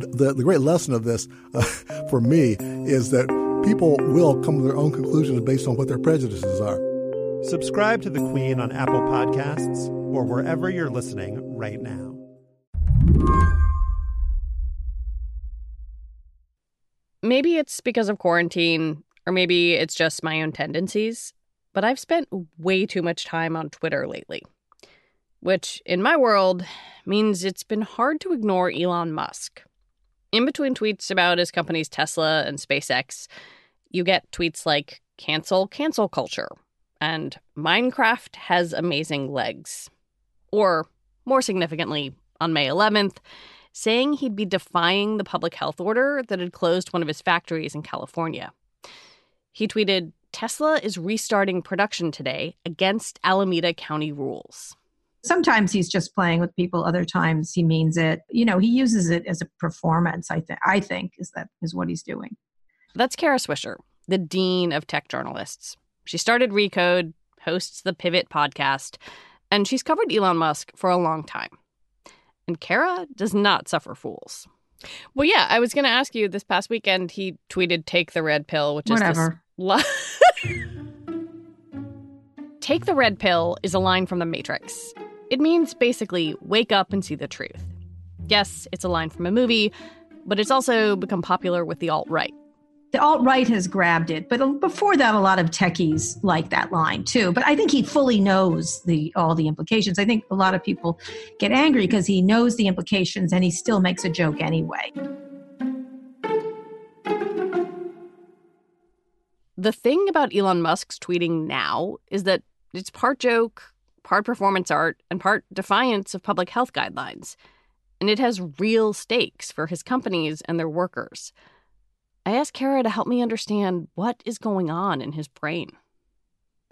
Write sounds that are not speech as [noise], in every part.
the, the great lesson of this uh, [laughs] for me is that people will come to their own conclusions based on what their prejudices are. Subscribe to The Queen on Apple Podcasts or wherever you're listening right now. Maybe it's because of quarantine, or maybe it's just my own tendencies, but I've spent way too much time on Twitter lately. Which, in my world, means it's been hard to ignore Elon Musk. In between tweets about his companies Tesla and SpaceX, you get tweets like cancel cancel culture and Minecraft has amazing legs. Or, more significantly, on May 11th, saying he'd be defying the public health order that had closed one of his factories in California. He tweeted Tesla is restarting production today against Alameda County rules. Sometimes he's just playing with people. Other times he means it. You know, he uses it as a performance. I think. I think is that is what he's doing. That's Kara Swisher, the dean of tech journalists. She started Recode, hosts the Pivot podcast, and she's covered Elon Musk for a long time. And Kara does not suffer fools. Well, yeah, I was going to ask you this past weekend. He tweeted "Take the red pill," which Whatever. is this. [laughs] Take the red pill is a line from The Matrix. It means basically wake up and see the truth. Yes, it's a line from a movie, but it's also become popular with the alt right. The alt right has grabbed it, but before that, a lot of techies like that line too. But I think he fully knows the all the implications. I think a lot of people get angry because he knows the implications and he still makes a joke anyway. The thing about Elon Musk's tweeting now is that it's part joke, part performance art, and part defiance of public health guidelines. And it has real stakes for his companies and their workers. I asked Kara to help me understand what is going on in his brain.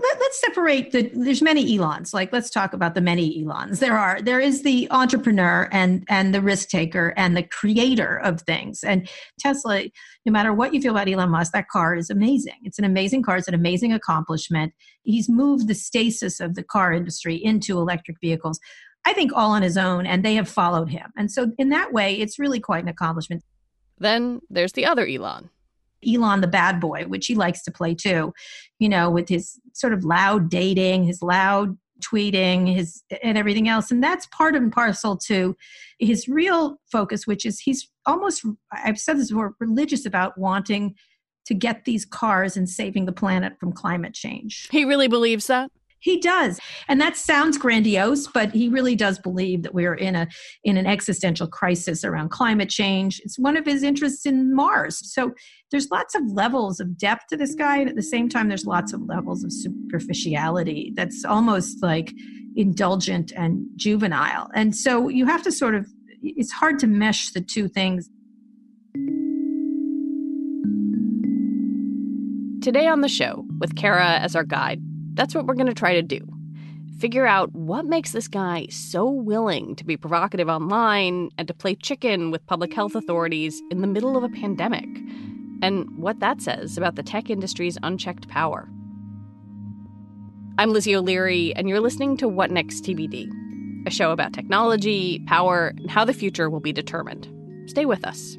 Let, us separate the there's many elons. Like let's talk about the many elons. There are there is the entrepreneur and and the risk taker and the creator of things. And tesla no matter what you feel about elon musk that car is amazing. It's an amazing car. It's an amazing accomplishment. He's moved the stasis of the car industry into electric vehicles i think all on his own and they have followed him. And so in that way it's really quite an accomplishment. Then there's the other elon Elon the bad boy, which he likes to play too, you know, with his sort of loud dating, his loud tweeting, his and everything else. And that's part and parcel to his real focus, which is he's almost I've said this before, religious about wanting to get these cars and saving the planet from climate change. He really believes that? He does. And that sounds grandiose, but he really does believe that we're in a in an existential crisis around climate change. It's one of his interests in Mars. So there's lots of levels of depth to this guy and at the same time there's lots of levels of superficiality that's almost like indulgent and juvenile. And so you have to sort of it's hard to mesh the two things. Today on the show, with Kara as our guide, that's what we're going to try to do. Figure out what makes this guy so willing to be provocative online and to play chicken with public health authorities in the middle of a pandemic, and what that says about the tech industry's unchecked power. I'm Lizzie O'Leary, and you're listening to What Next TBD, a show about technology, power, and how the future will be determined. Stay with us.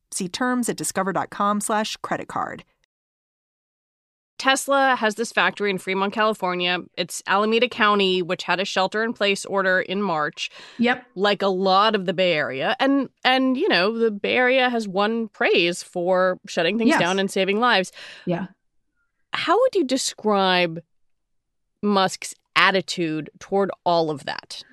See terms at discover.com/slash credit card. Tesla has this factory in Fremont, California. It's Alameda County, which had a shelter in place order in March. Yep. Like a lot of the Bay Area. And and you know, the Bay Area has won praise for shutting things Yes. down and saving lives. Yeah. How would you describe Musk's attitude toward all of that?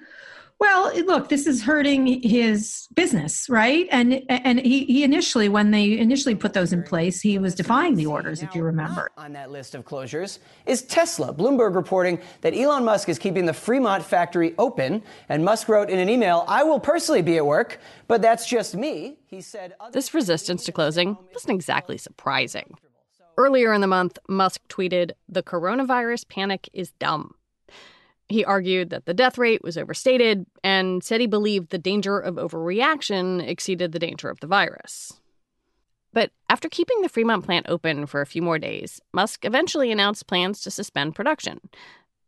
Well, look, this is hurting his business, right? And and he, he initially, when they initially put those in place, he was defying the orders, if you remember. On that list of closures is Tesla. Bloomberg reporting that Elon Musk is keeping the Fremont factory open. And Musk wrote in an email, I will personally be at work, but that's just me. He said, This resistance to closing wasn't exactly surprising. Earlier in the month, Musk tweeted, The coronavirus panic is dumb. He argued that the death rate was overstated and said he believed the danger of overreaction exceeded the danger of the virus. But after keeping the Fremont plant open for a few more days, Musk eventually announced plans to suspend production.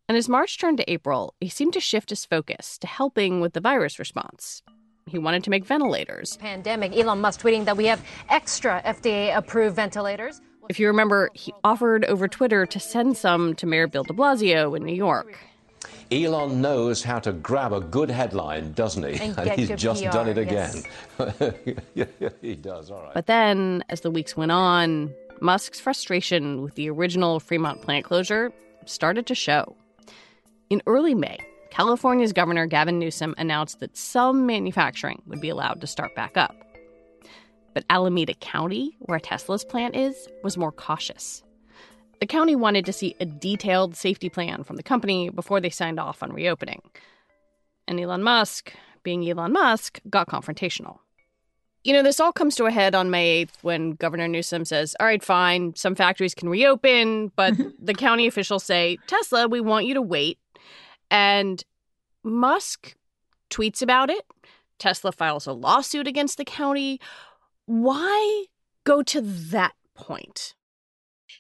And as March turned to April, he seemed to shift his focus to helping with the virus response. He wanted to make ventilators. pandemic. Elon Musk tweeting that we have extra FDA approved ventilators. If you remember, he offered over Twitter to send some to Mayor Bill de Blasio in New York. Elon knows how to grab a good headline, doesn't he? And [laughs] get he's just PR, done it again. yeah, [laughs] yeah, he does. All right. But then, as the weeks went on, Musk's frustration with the original Fremont plant closure started to show. In early May, California's Governor Gavin Newsom announced that some manufacturing would be allowed to start back up. But Alameda County, where Tesla's plant is, was more cautious. The county wanted to see a detailed safety plan from the company before they signed off on reopening. And Elon Musk, being Elon Musk, got confrontational. You know, this all comes to a head on May 8th when Governor Newsom says, All right, fine, some factories can reopen, but [laughs] the county officials say, Tesla, we want you to wait. And Musk tweets about it. Tesla files a lawsuit against the county. Why go to that point?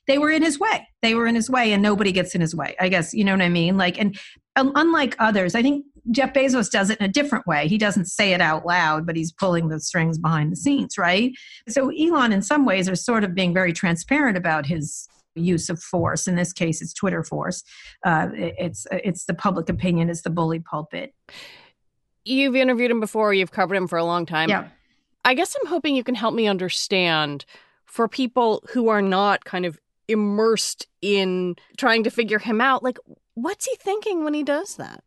They were in his way. They were in his way, and nobody gets in his way. I guess you know what I mean. Like, and um, unlike others, I think Jeff Bezos does it in a different way. He doesn't say it out loud, but he's pulling the strings behind the scenes, right? So Elon, in some ways, is sort of being very transparent about his use of force. In this case, it's Twitter force. Uh, it's it's the public opinion. It's the bully pulpit. You've interviewed him before, you've covered him for a long time. Yeah. I guess I'm hoping you can help me understand for people who are not kind of immersed in trying to figure him out, like, what's he thinking when he does that?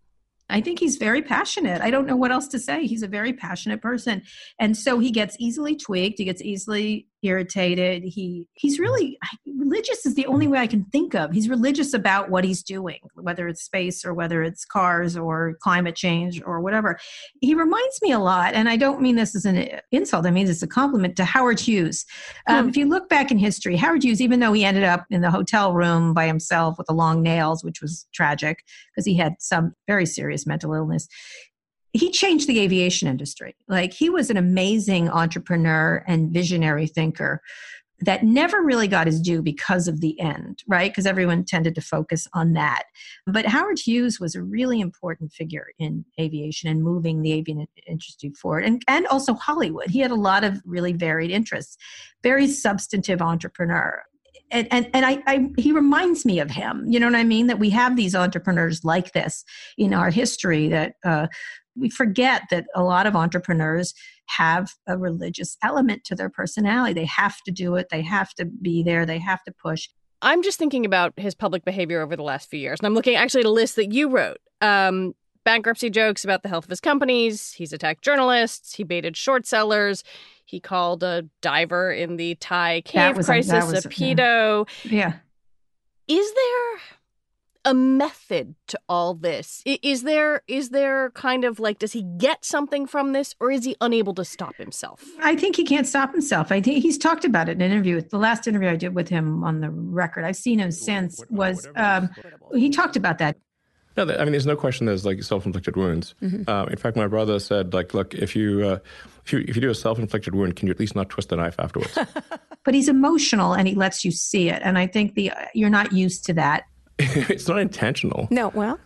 I think he's very passionate. I don't know what else to say. He's a very passionate person. And so he gets easily tweaked, he gets easily irritated. He he's really religious is the only way I can think of. He's religious about what he's doing, whether it's space or whether it's cars or climate change or whatever. He reminds me a lot, and I don't mean this as an insult, I mean it's a compliment to Howard Hughes. Um, If you look back in history, Howard Hughes, even though he ended up in the hotel room by himself with the long nails, which was tragic because he had some very serious mental illness, he changed the aviation industry. Like he was an amazing entrepreneur and visionary thinker that never really got his due because of the end, right? Because everyone tended to focus on that. But Howard Hughes was a really important figure in aviation and moving the aviation industry forward, and, and also Hollywood. He had a lot of really varied interests, very substantive entrepreneur. And, and, and I, I, he reminds me of him. You know what I mean? That we have these entrepreneurs like this in our history that uh, we forget that a lot of entrepreneurs have a religious element to their personality. They have to do it, they have to be there, they have to push. I'm just thinking about his public behavior over the last few years. And I'm looking actually at a list that you wrote. Um, bankruptcy jokes about the health of his companies. He's attacked journalists. He baited short sellers. He called a diver in the Thai cave a- crisis was- a pedo. Yeah. Is there a method to all this? Is there is there kind of like does he get something from this or is he unable to stop himself? I think he can't stop himself. I think he's talked about it in an interview. The last interview I did with him on the record, I've seen him since, was um, he talked about that. No, I mean, there's no question there's like self-inflicted wounds. Mm-hmm. Um, in fact, my brother said, like, look, if you, uh, if you if you do a self-inflicted wound, can you at least not twist the knife afterwards? [laughs] but he's emotional and he lets you see it, and I think the you're not used to that. [laughs] it's not intentional. No, well,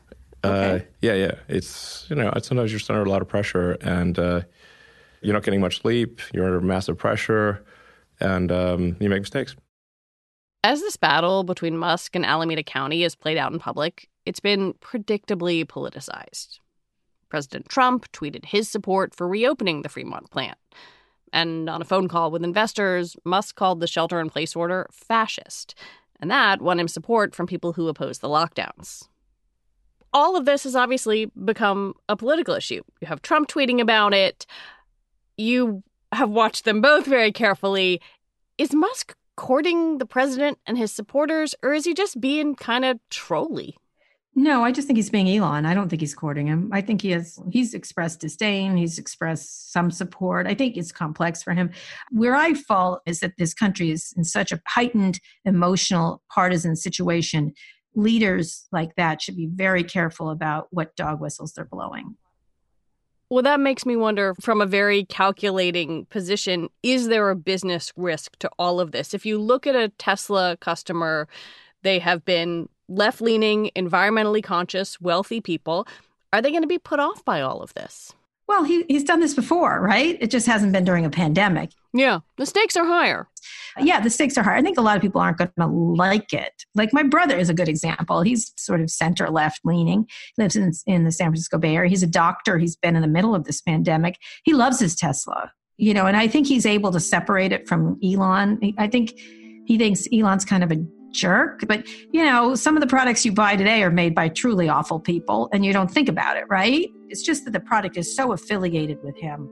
uh, okay. uh, yeah, yeah. It's you know, sometimes you're under a lot of pressure, and uh, you're not getting much sleep. You're under massive pressure, and um, you make mistakes. As this battle between Musk and Alameda County is played out in public, it's been predictably politicized. President Trump tweeted his support for reopening the Fremont plant. And on a phone call with investors, Musk called the shelter in place order fascist. And that won him support from people who oppose the lockdowns. All of this has obviously become a political issue. You have Trump tweeting about it. You have watched them both very carefully. Is Musk courting the president and his supporters, or is he just being kind of trolly? No, I just think he's being Elon. I don't think he's courting him. I think he has he's expressed disdain, he's expressed some support. I think it's complex for him. Where I fall is that this country is in such a heightened emotional partisan situation. Leaders like that should be very careful about what dog whistles they're blowing. Well, that makes me wonder from a very calculating position is there a business risk to all of this? If you look at a Tesla customer, they have been left leaning, environmentally conscious, wealthy people. Are they going to be put off by all of this? Well, he, he's done this before, right? It just hasn't been during a pandemic. Yeah, the stakes are higher. Yeah, the stakes are higher. I think a lot of people aren't going to like it. Like my brother is a good example. He's sort of center left leaning, lives in, in the San Francisco Bay Area. He's a doctor. He's been in the middle of this pandemic. He loves his Tesla, you know, and I think he's able to separate it from Elon. I think he thinks Elon's kind of a jerk. But, you know, some of the products you buy today are made by truly awful people and you don't think about it, right? It's just that the product is so affiliated with him.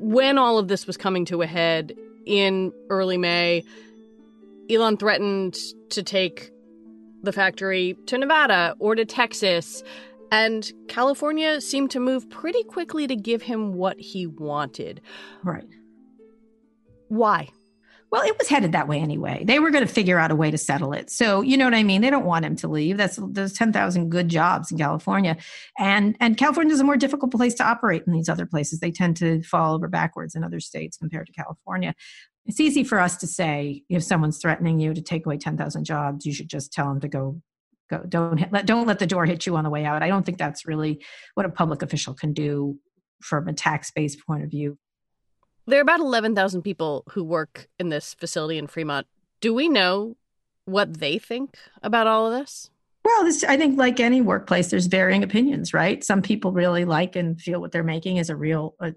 When all of this was coming to a head in early May, Elon threatened to take the factory to Nevada or to Texas. And California seemed to move pretty quickly to give him what he wanted. Right. Why? Well, it was headed that way anyway. They were going to figure out a way to settle it. So, you know what I mean? They don't want him to leave. That's there's 10,000 good jobs in California. And and California is a more difficult place to operate than these other places. They tend to fall over backwards in other states compared to California. It's easy for us to say if someone's threatening you to take away 10,000 jobs, you should just tell them to go go don't let don't let the door hit you on the way out. I don't think that's really what a public official can do from a tax-based point of view. There are about 11,000 people who work in this facility in Fremont. Do we know what they think about all of this? Well, this, I think, like any workplace, there's varying opinions, right? Some people really like and feel what they're making is a real, uh,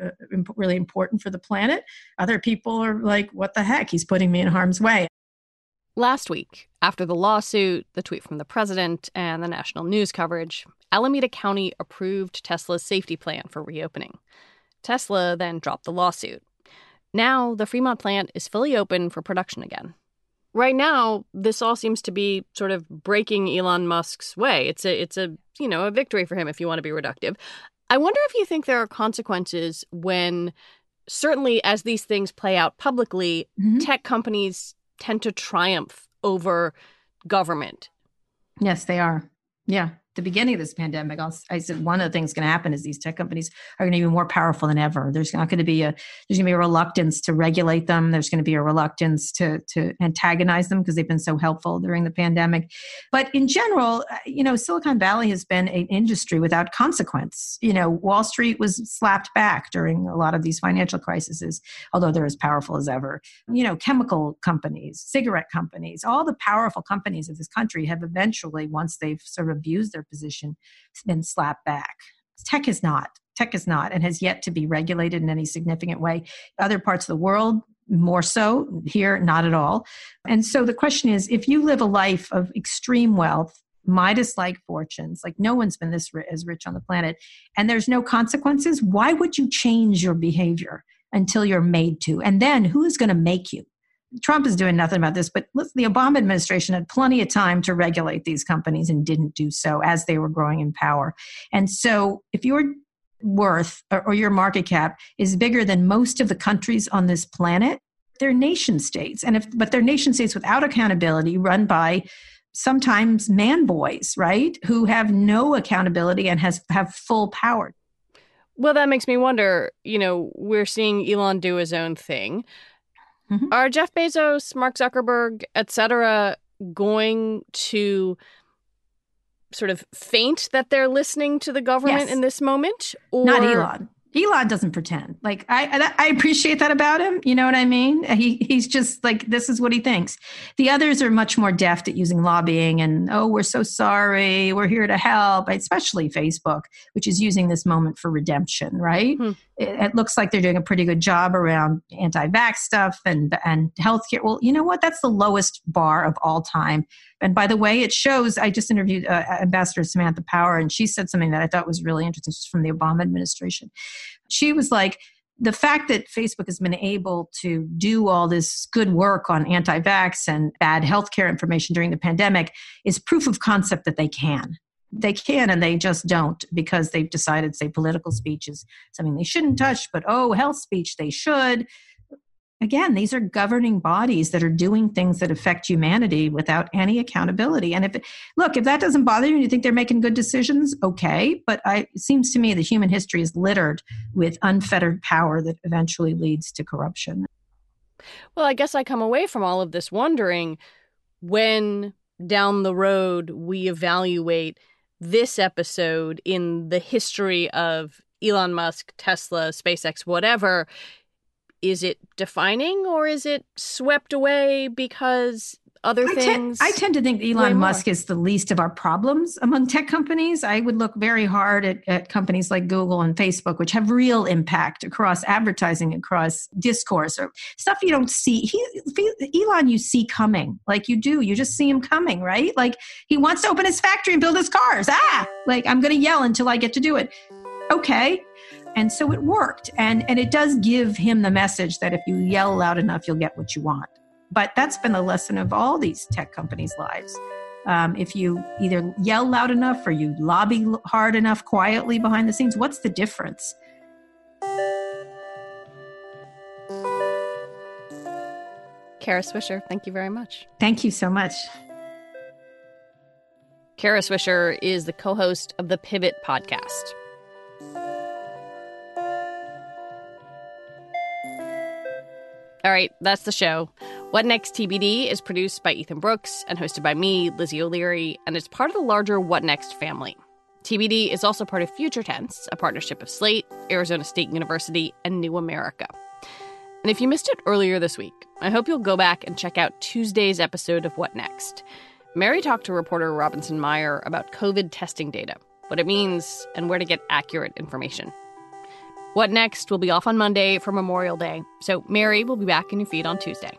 uh, really important for the planet. Other people are like, what the heck? He's putting me in harm's way. Last week, after the lawsuit, the tweet from the president, and the national news coverage, Alameda County approved Tesla's safety plan for reopening. Tesla then dropped the lawsuit. Now, the Fremont plant is fully open for production again. Right now, this all seems to be sort of breaking Elon Musk's way. It's a it's a, you know, a victory for him if you want to be reductive. I wonder if you think there are consequences when certainly as these things play out publicly, mm-hmm. tech companies tend to triumph over government. Yes, they are. Yeah the beginning of this pandemic, i said one of the things going to happen is these tech companies are going to be more powerful than ever. There's not going to be a there's going to be a reluctance to regulate them. There's going to be a reluctance to to antagonize them because they've been so helpful during the pandemic. But in general, uh, you know, Silicon Valley has been an industry without consequence. You know, Wall Street was slapped back during a lot of these financial crises, although they're as powerful as ever. You know, chemical companies, cigarette companies, all the powerful companies of this country have eventually, once they've sort of abused their position been slapped back. Tech is not. Tech is not and has yet to be regulated in any significant way. Other parts of the world, more so. Here, not at all. And so the question is if you live a life of extreme wealth, Midas like fortunes, like no one's been this as rich on the planet, and there's no consequences, why would you change your behavior until you're made to? And then who is going to make you? Trump is doing nothing about this, but the Obama administration had plenty of time to regulate these companies and didn't do so as they were growing in power. And so, if your worth or, or your market cap is bigger than most of the countries on this planet, they're nation states. And if but they're nation states without accountability run by sometimes man boys right who have no accountability and has have full power. Well that makes me wonder you know we're seeing elon do his own thing mm-hmm. are jeff bezos mark zuckerberg etc going to sort of faint that they're listening to the government yes. in this moment or not elon Elon doesn't pretend. Like I, I appreciate that about him. You know what I mean? He he's just like this is what he thinks. The others are much more deft at using lobbying and oh, we're so sorry, we're here to help. Especially Facebook, which is using this moment for redemption. Right? Hmm. It, it, looks like they're doing a pretty good job around anti-vax stuff and and healthcare. Well, you know what? That's the lowest bar of all time. And by the way, it shows. I just interviewed uh, Ambassador Samantha Power, and she said something that I thought was really interesting. Was from the Obama administration. She was like, the fact that Facebook has been able to do all this good work on anti vax and bad healthcare information during the pandemic is proof of concept that they can. They can and they just don't because they've decided, say, political speech is something they shouldn't touch, but oh, health speech they should again these are governing bodies that are doing things that affect humanity without any accountability. And if look if that doesn't bother you and you think they're making good decisions okay. But I, it seems to me that human history is littered with unfettered power that eventually leads to corruption. Well i guess i come away from all of this wondering when down the road we evaluate this episode in the history of Elon Musk, Tesla, SpaceX, whatever, is it defining or is it swept away because other I things? I tend to think Elon Musk is the least of our problems among tech companies. I would look very hard at, at companies like Google and Facebook, which have real impact across advertising, across discourse, or stuff you don't see. He, Elon, you see coming, like you do. You just see him coming, right? Like he wants to open his factory and build his cars. Ah, like I'm going to yell until I get to do it. Okay, and so it worked. And, and it does give him the message that if you yell loud enough, you'll get what you want. But that's been the lesson of all these tech companies' lives. Um, if you either yell loud enough or you lobby hard enough quietly behind the scenes, what's the difference? Kara Swisher, thank you very much. Thank you so much. Kara Swisher is the co host of the Pivot podcast. All right, that's the show. What Next TBD is produced by Ethan Brooks and hosted by me, Lizzie O'Leary, and is part of the larger What Next family. TBD is also part of Future Tense, a partnership of Slate, Arizona State University, and New America. And if you missed it earlier this week, I hope you'll go back and check out Tuesday's episode of What Next. Mary talked to reporter Robinson Meyer about COVID testing data, what it means, and where to get accurate information. What Next will be off on Monday for Memorial Day, so Mary will be back in your feed on Tuesday.